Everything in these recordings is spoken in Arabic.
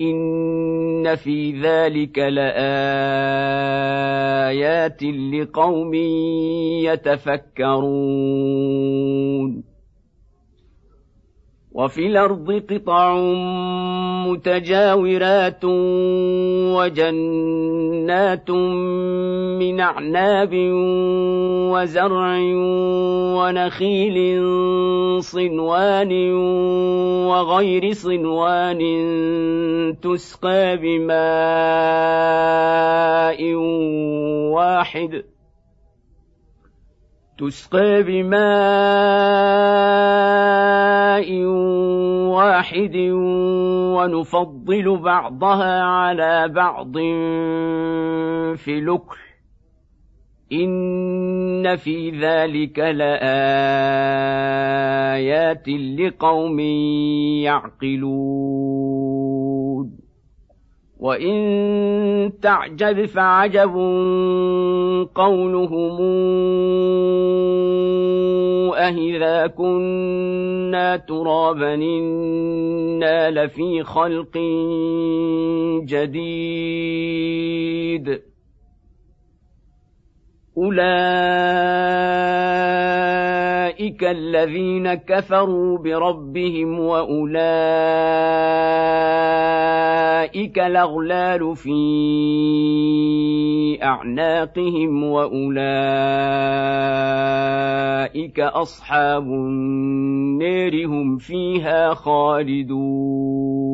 ان في ذلك لايات لقوم يتفكرون وفي الأرض قطع متجاورات وجنات من أعناب وزرع ونخيل صنوان وغير صنوان تسقى بماء واحد تسقى بماء واحد ونفضل بعضها على بعض في لكل إن في ذلك لآيات لقوم يعقلون. وان تعجب فعجب قولهم أهذا كنا ترابا إنا لفي خلق جديد أولئك الذين كفروا بربهم وأولئك الأغلال في أعناقهم وأولئك أصحاب النار هم فيها خالدون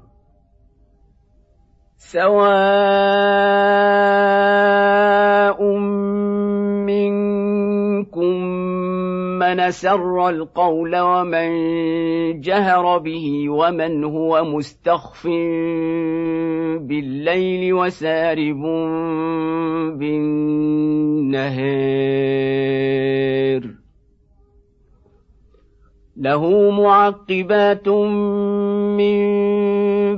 سواء منكم من سر القول ومن جهر به ومن هو مستخف بالليل وسارب بالنهار. له معقبات من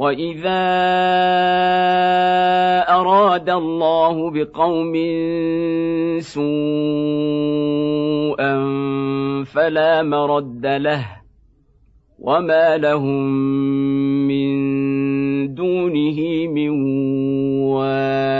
واذا اراد الله بقوم سوءا فلا مرد له وما لهم من دونه من وال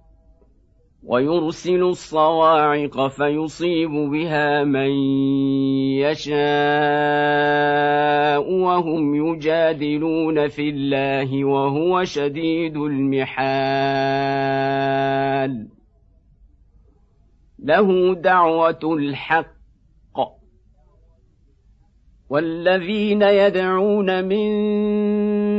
ويرسل الصواعق فيصيب بها من يشاء وهم يجادلون في الله وهو شديد المحال. له دعوة الحق. والذين يدعون من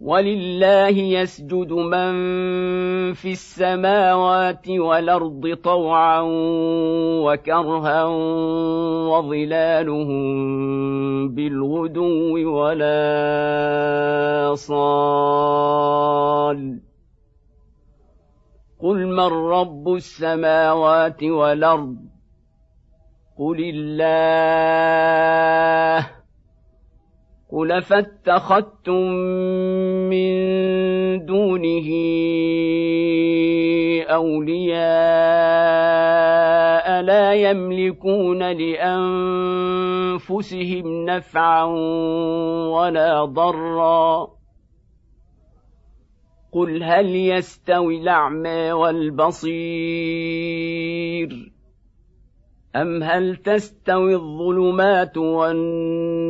ولله يسجد من في السماوات والارض طوعا وكرها وظلالهم بالغدو ولا صال قل من رب السماوات والارض قل الله قل فاتخذتم من دونه اولياء لا يملكون لانفسهم نفعا ولا ضرا قل هل يستوي الاعمى والبصير ام هل تستوي الظلمات والنور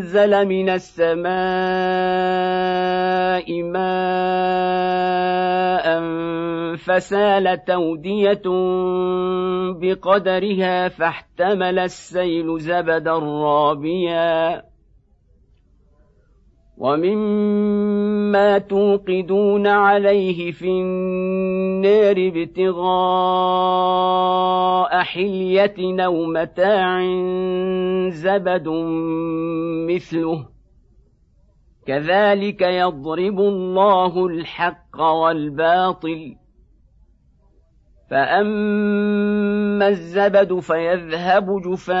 أنزل من السماء ماء فسالت اوديه بقدرها فاحتمل السيل زبدا رابيا. ومما توقدون عليه في النار ابتغاء حليه أو متاع زبد مثله كذلك يضرب الله الحق والباطل فاما الزبد فيذهب جفاء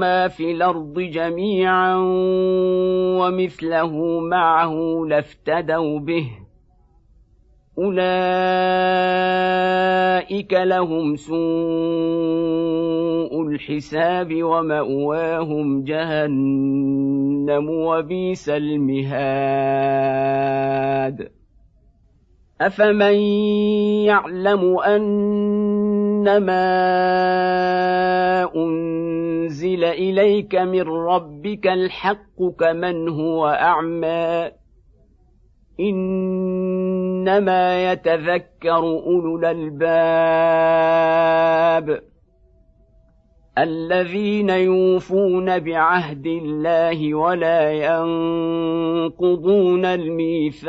ما في الأرض جميعا ومثله معه لافتدوا به اولئك لهم سوء الحساب وماواهم جهنم وبئس المهاد افمن يعلم انما أنزل إليك من ربك الحق كمن هو أعمى. إنما يتذكر أولو الألباب الذين يوفون بعهد الله ولا ينقضون الميثاق.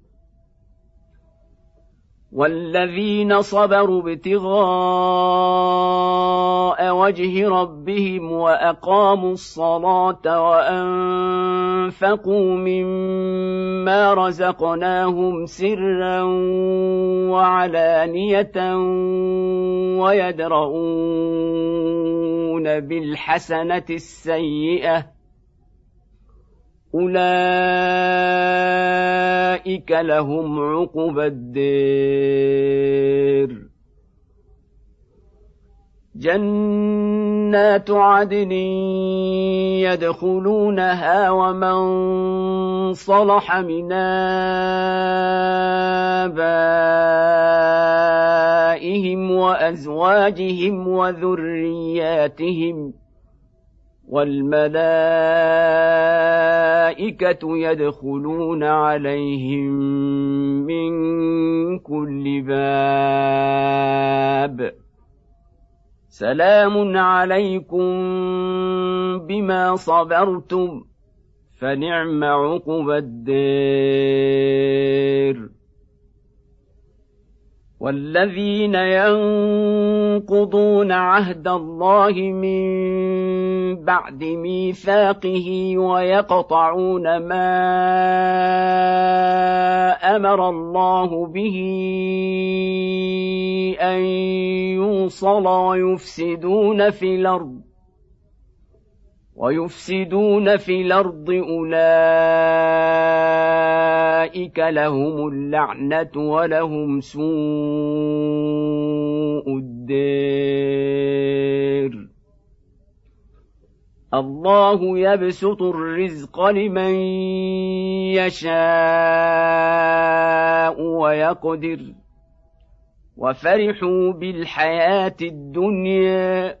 والذين صبروا ابتغاء وجه ربهم وأقاموا الصلاة وأنفقوا مما رزقناهم سرا وعلانية ويدرؤون بالحسنة السيئة أولئك لهم عقبى الدير. جنات عدن يدخلونها ومن صلح من آبائهم وأزواجهم وذرياتهم ۖ والملائكة يدخلون عليهم من كل باب. سلام عليكم بما صبرتم فنعم عقبى الدير. والذين ينقضون عهد الله من بعد ميثاقه ويقطعون ما أمر الله به أن يوصل ويفسدون في الأرض. ويفسدون في الأرض أولئك لهم اللعنة ولهم سوء الدير. الله يبسط الرزق لمن يشاء ويقدر. وفرحوا بالحياة الدنيا.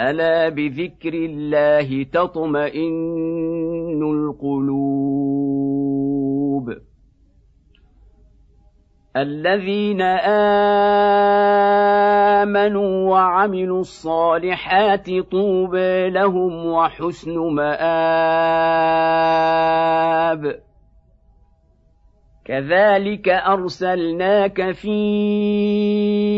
الا بذكر الله تطمئن القلوب الذين امنوا وعملوا الصالحات طوبى لهم وحسن مآب كذلك ارسلناك في امه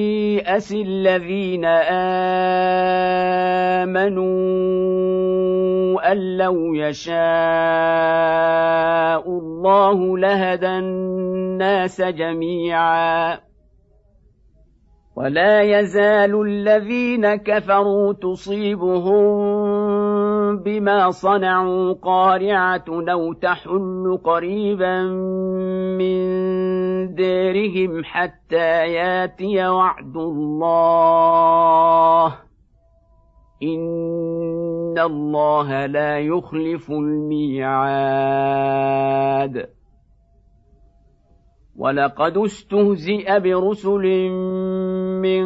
يياس الذين آمنوا أن لو يشاء الله لهدى الناس جميعا. ولا يزال الذين كفروا تصيبهم بما صنعوا قارعة أو تحل قريبا من ديرهم حتى ياتي وعد الله إن الله لا يخلف الميعاد ولقد استهزئ برسل من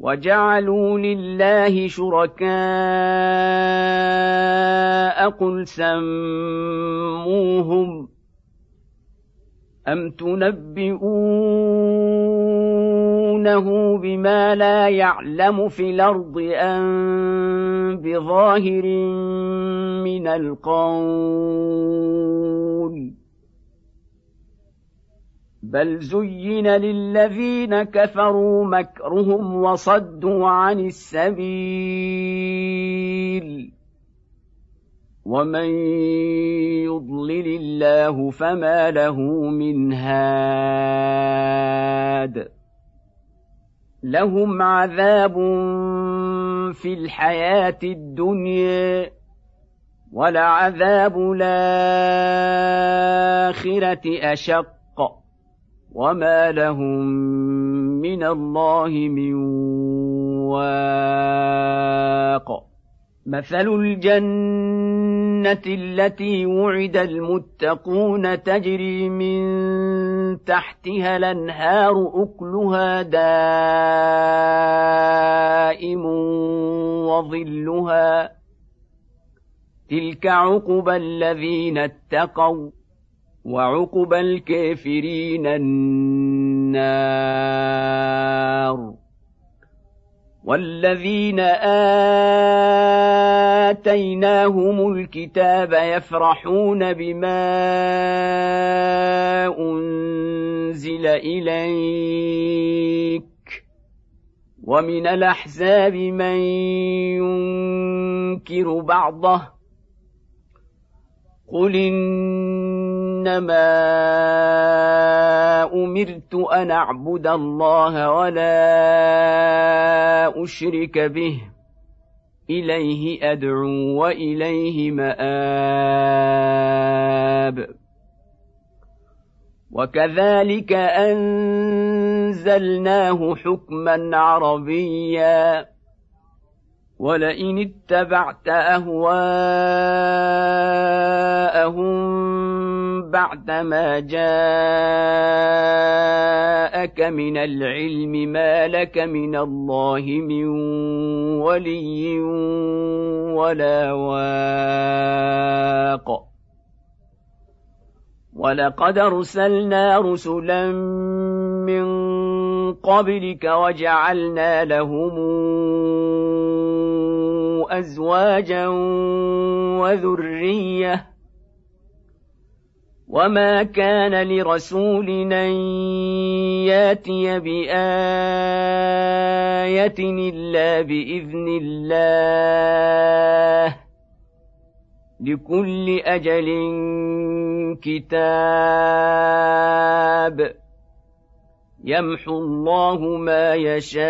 وجعلوا لله شركاء قل سموهم أم تنبئونه بما لا يعلم في الأرض أم بظاهر من القول بل زين للذين كفروا مكرهم وصدوا عن السبيل. ومن يضلل الله فما له من هاد. لهم عذاب في الحياة الدنيا ولعذاب الآخرة أشق. وما لهم من الله من واق مثل الجنه التي وعد المتقون تجري من تحتها الانهار اكلها دائم وظلها تلك عقبى الذين اتقوا وعقب الكافرين النار والذين آتيناهم الكتاب يفرحون بما أنزل إليك ومن الأحزاب من ينكر بعضه قل انما امرت ان اعبد الله ولا اشرك به اليه ادعو واليه ماب وكذلك انزلناه حكما عربيا ولئن اتبعت اهواءهم بعدما جاءك من العلم ما لك من الله من ولي ولا واق. ولقد أرسلنا رسلا من قبلك وجعلنا لهم أزواجا وذرية وما كان لرسول ان ياتي بايه الا باذن الله لكل أجل كتاب يمحو الله ما يشاء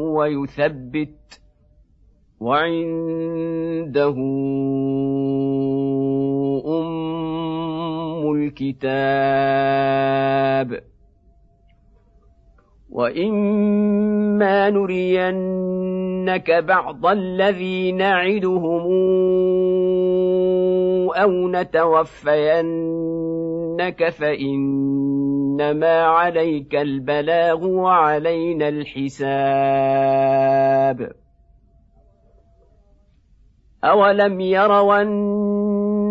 ويثبت وعنده الكتاب وإما نرينك بعض الذي نعدهم أو نتوفينك فإنما عليك البلاغ وعلينا الحساب أولم يروا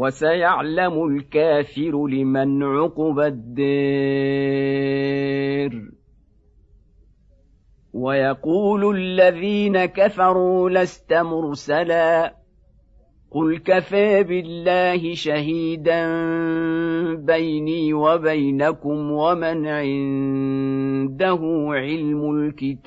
وسيعلم الكافر لمن عقب الدير. ويقول الذين كفروا لست مرسلا. قل كفى بالله شهيدا بيني وبينكم ومن عنده علم الكتاب.